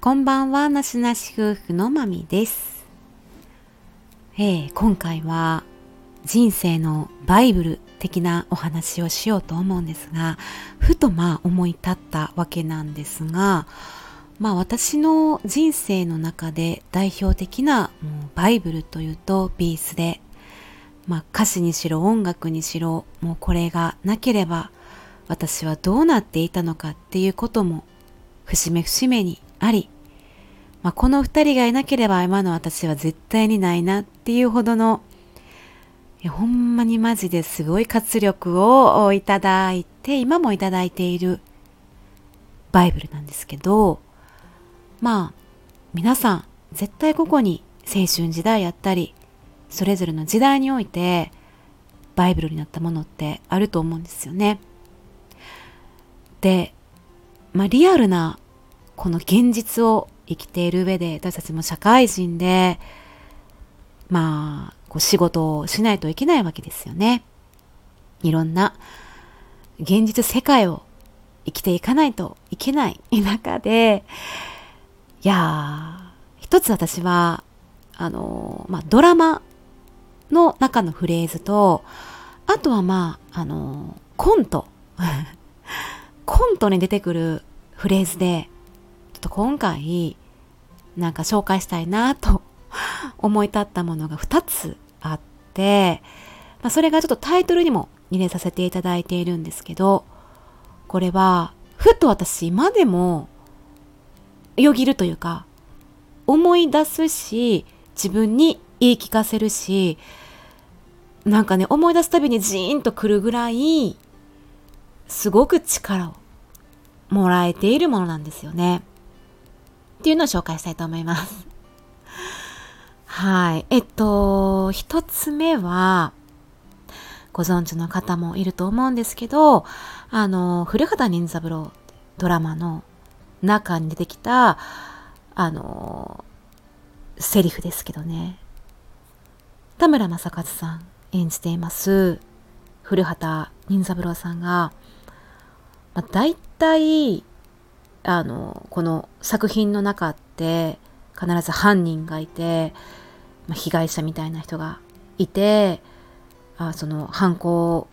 こんばんは、なしなし夫婦のまみです。えー、今回は人生のバイブル的なお話をしようと思うんですが、ふとまあ思い立ったわけなんですが、まあ私の人生の中で代表的なもうバイブルというとビースで、まあ歌詞にしろ音楽にしろ、もうこれがなければ私はどうなっていたのかっていうことも節目節目にあり、まあ、この二人がいなければ今の私は絶対にないなっていうほどのほんまにマジですごい活力をいただいて今もいただいているバイブルなんですけどまあ皆さん絶対ここに青春時代やったりそれぞれの時代においてバイブルになったものってあると思うんですよね。で、まあ、リアルなこの現実を生きている上で私たちも社会人でまあこう仕事をしないといけないわけですよね。いろんな現実世界を生きていかないといけない 中でいやー一つ私はあのまあドラマの中のフレーズとあとはまああのコント コントに出てくるフレーズでちょっと今回なんか紹介したいなと 思い立ったものが2つあって、まあ、それがちょっとタイトルにも入れさせていただいているんですけど、これはふと私今でもよぎるというか、思い出すし、自分に言い聞かせるし、なんかね、思い出すたびにジーンとくるぐらい、すごく力をもらえているものなんですよね。っていうのを紹介したいと思います。はい。えっと、一つ目は、ご存知の方もいると思うんですけど、あの、古畑任三郎ドラマの中に出てきた、あの、セリフですけどね。田村正和さん演じています、古畑任三郎さんが、まあ、大体、あの、この作品の中って必ず犯人がいて、まあ、被害者みたいな人がいて、あその犯行、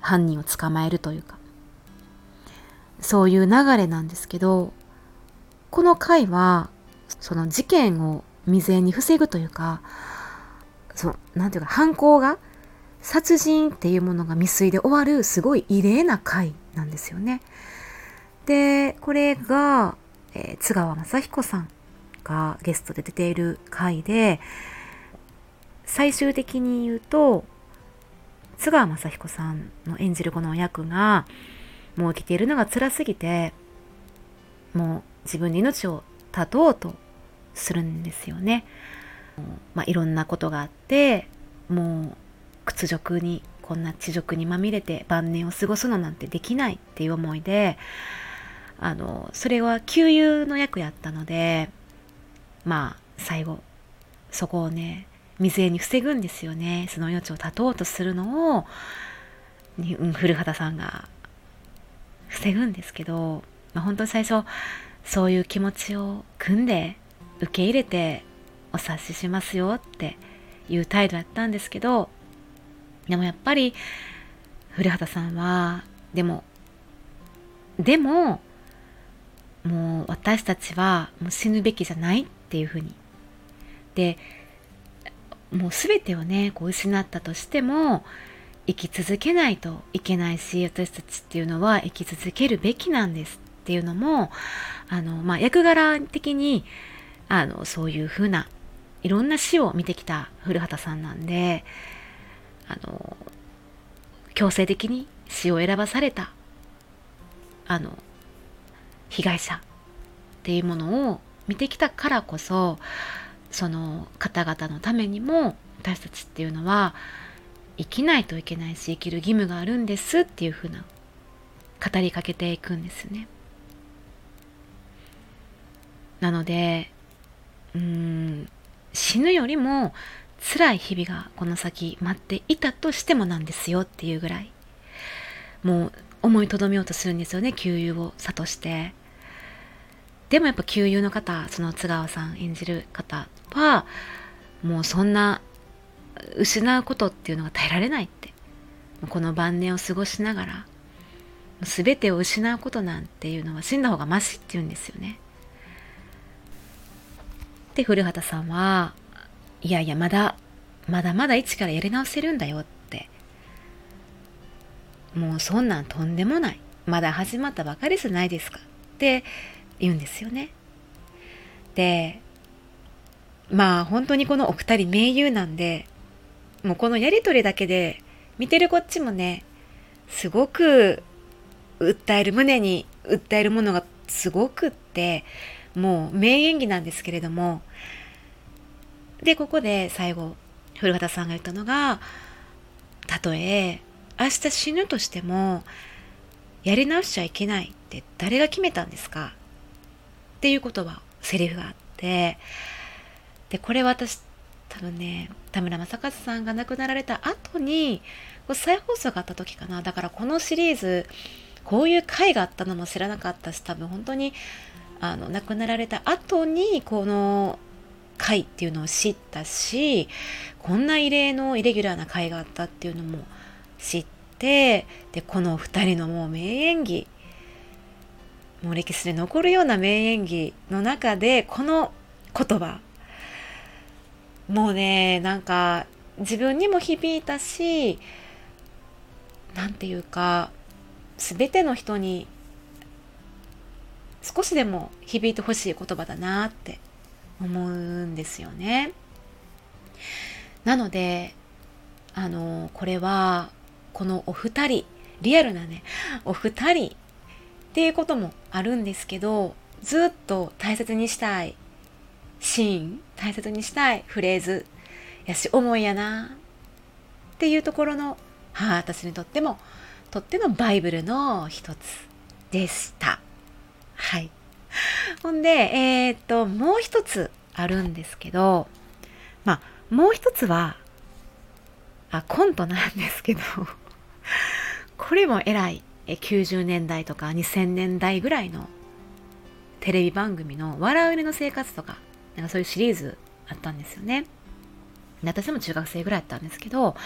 犯人を捕まえるというか、そういう流れなんですけど、この回は、その事件を未然に防ぐというか、その、なんていうか、犯行が、殺人っていうものが未遂で終わるすごい異例な回なんですよね。で、これが、えー、津川雅彦さんがゲストで出ている回で、最終的に言うと、津川雅彦さんの演じるこの役が、もう生きているのが辛すぎて、もう自分で命を絶とうとするんですよね。まあ、いろんなことがあって、もう屈辱に、こんな地獄にまみれて晩年を過ごすのなんてできないっていう思いで、あの、それは旧友の役やったので、まあ、最後、そこをね、未然に防ぐんですよね。その命を絶とうとするのを、うん、古畑さんが防ぐんですけど、まあ、本当に最初、そういう気持ちを組んで、受け入れて、お察ししますよっていう態度やったんですけど、でもやっぱり、古畑さんは、でも、でも、もう私たちはもう死ぬべきじゃないっていうふうに。で、もう全てをね、こう失ったとしても、生き続けないといけないし、私たちっていうのは生き続けるべきなんですっていうのも、あの、まあ、役柄的に、あの、そういうふうな、いろんな死を見てきた古畑さんなんで、あの、強制的に死を選ばされた、あの、被害者っていうものを見てきたからこそその方々のためにも私たちっていうのは生きないといけないし生きる義務があるんですっていうふうな語りかけていくんですね。なのでうん死ぬよりも辛い日々がこの先待っていたとしてもなんですよっていうぐらいもう思いとどめようとするんですよね給油を諭して。でもやっぱ旧友の方その津川さん演じる方はもうそんな失うことっていうのが耐えられないって。この晩年を過ごしながら全てを失うことなんていうのは死んだ方がマシって言うんですよね。で古畑さんはいやいやまだまだまだ一からやり直せるんだよって。もうそんなんとんでもない。まだ始まったばかりじゃないですか。って言うんですよね。でまあ本当にこのお二人盟友なんでもうこのやり取りだけで見てるこっちもねすごく訴える胸に訴えるものがすごくってもう名演技なんですけれどもでここで最後古畑さんが言ったのがたとえ明日死ぬとしてもやり直しちゃいけないって誰が決めたんですか？っていう言葉セリフがあってでこれ私多分ね田村正和さんが亡くなられた後に再放送があった時かな。だからこのシリーズこういう回があったのも知らなかったし多分本当にあの亡くなられた後にこの回っていうのを知ったしこんな異例のイレギュラーな回があったっていうのも知ってでこの2人のもう名演技もう歴史で残るような名演技の中でこの言葉もうねなんか自分にも響いたし何て言うか全ての人に少しでも響いてほしい言葉だなって思うんですよね。なのであのこれはこのお二人リアルなねお二人っていうこともあるんですけどずっと大切にしたいシーン大切にしたいフレーズやし思いやなっていうところの、は、私にとってもとってのバイブルの一つでした。はい。ほんで、えー、っと、もう一つあるんですけど、まあ、もう一つは、あ、コントなんですけど、これも偉い、90年代とか2000年代ぐらいのテレビ番組の笑う犬の生活とか、なんかそういうシリーズあったんですよね。私も中学生ぐらいだったんですけど、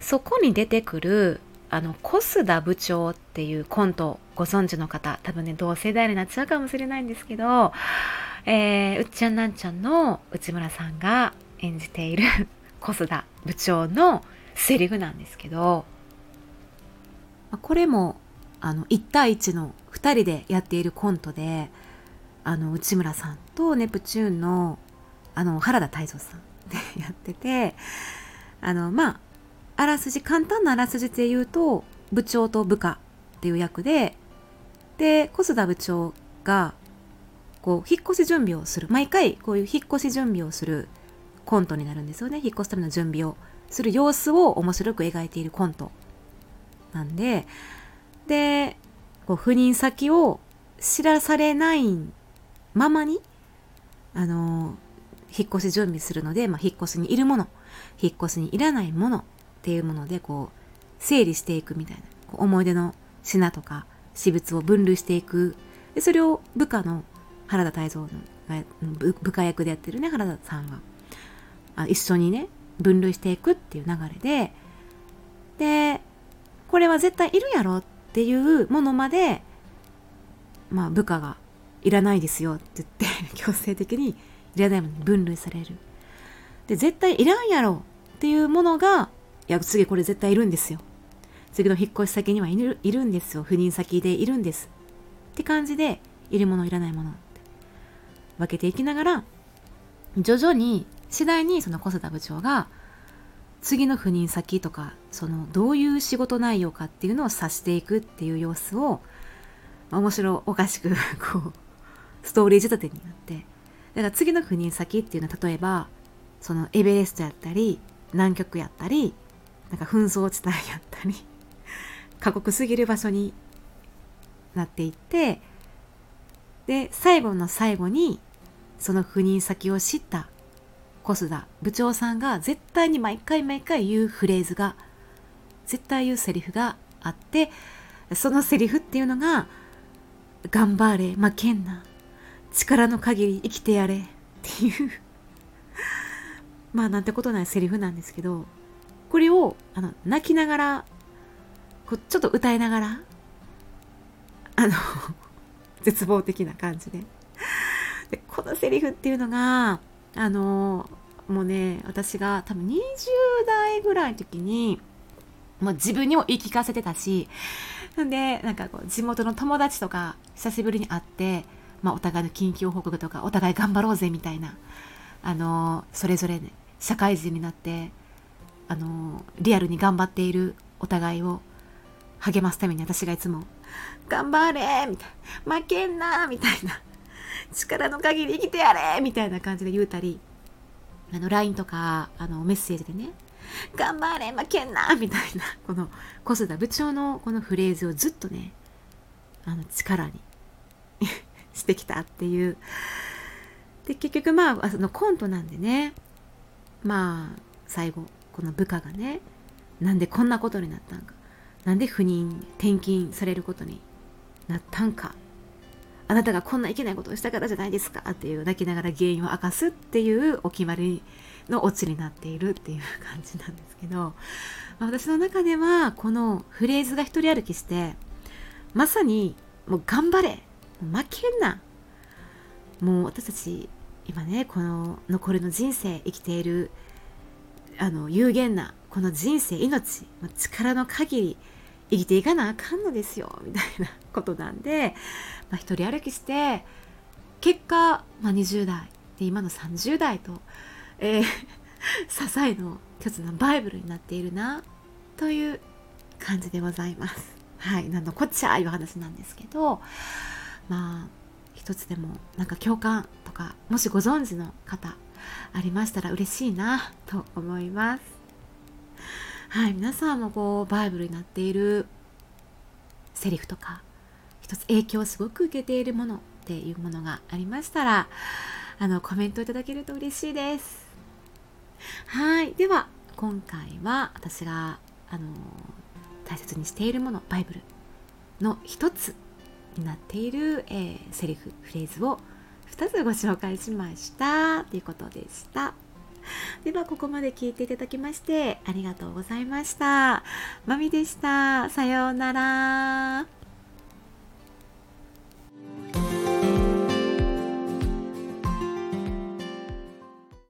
そこに出てくるあの小須田部長っていうコントご存知の方多分ね同世代になっちゃうかもしれないんですけど、えー、うっちゃんなんちゃんの内村さんが演じている 小須田部長のセリフなんですけどこれもあの1対1の2人でやっているコントであの内村さんとネプチューンのあの原田泰造さん でやっててあのまああらすじ簡単なあらすじで言うと部長と部下っていう役でで小須田部長がこう引っ越し準備をする。毎回こういう引っ越し準備をするコントになるんですよね。引っ越すための準備をする様子を面白く描いているコントなんででこう赴任先を知らされないままにあの引っ越し準備するので、まあ、引っ越しにいるもの引っ越しにいらないものっていうものでこう整理していくみたいな思い出の品とか私物を分類していく。でそれを部下の原田泰造の部下役でやってるね原田さんがあ一緒にね分類していくっていう流れで。でこれは絶対いるやろっっていうものまでまあ部下がいらないですよって言って 強制的にいらないものに分類されるで絶対いらんやろっていうものがいや、次これ絶対いるんですよ。次の引っ越し先にはいるいるんですよ。赴任先でいるんです。って感じで、いるもの、いらないもの分けていきながら、徐々に、次第にその小瀬田部長が、次の赴任先とか、そのどういう仕事内容かっていうのを察していくっていう様子を、面白おかしく こう、ストーリー仕立てになって、だから次の赴任先っていうのは例えば、そのエベレストやったり、南極やったり、なんか紛争地帯やったり 過酷すぎる場所になっていってで最後の最後にその赴任先を知った小須田部長さんが絶対に毎回毎回言うフレーズが絶対言うセリフがあってそのセリフっていうのが「頑張れ負けんな力の限り生きてやれっていう まあなんてことないセリフなんですけどこれをあの泣きながらこちょっと歌いながらあの 絶望的な感じで。でこのセリフっていうのがあのもうね私が多分20代ぐらいの時にもう自分にも言い聞かせてたしんでなんかこう地元の友達とか久しぶりに会って、まあ、お互いの近況報告とかお互い頑張ろうぜみたいなあのそれぞれね社会人になってあのリアルに頑張っているお互いを励ますために私がいつも「頑張れ!」みたいな「負けんな!」みたいな「力の限り生きてやれ!」みたいな感じで言うたりあの LINE とかあのメッセージでね「頑張れ負けんな!」みたいなこの小須田部長のこのフレーズをずっとねあの力に してきたっていう。で結局まあそのコントなんでね。まあ最後この部下がねなんでこんなことになったんか。なんで不妊転勤されることになったんか。あなたがこんないけないことをしたからじゃないですか。っていう泣きながら原因を明かすっていうお決まりのオチになっているっていう感じなんですけど、まあ、私の中ではこのフレーズが一人歩きしてまさにもう頑張れ負けんなもう私たち今ねこの残りの人生生きているあの有限なこの人生命力の限り生きていかなあかんのですよみたいなことなんで、まあ、一人歩きして結果、まあ、20代で今の30代と、えー、支えの一つのバイブルになっているなという感じでございます。はい、なんのこっちゃいう話なんですけどまあ一つでもなんか共感とかもしご存知の方ありましたら嬉しいなと思います。はい、皆さんもこうバイブルになっているセリフとか一つ影響をすごく受けているものっていうものがありましたらあのコメントいただけると嬉しいです。はい、では今回は私があの大切にしているものバイブルの一つになっている、えー、セリフフレーズを2つご紹介しましたということでした。ではここまで聞いていただきましてありがとうございました。まみでした。さようなら。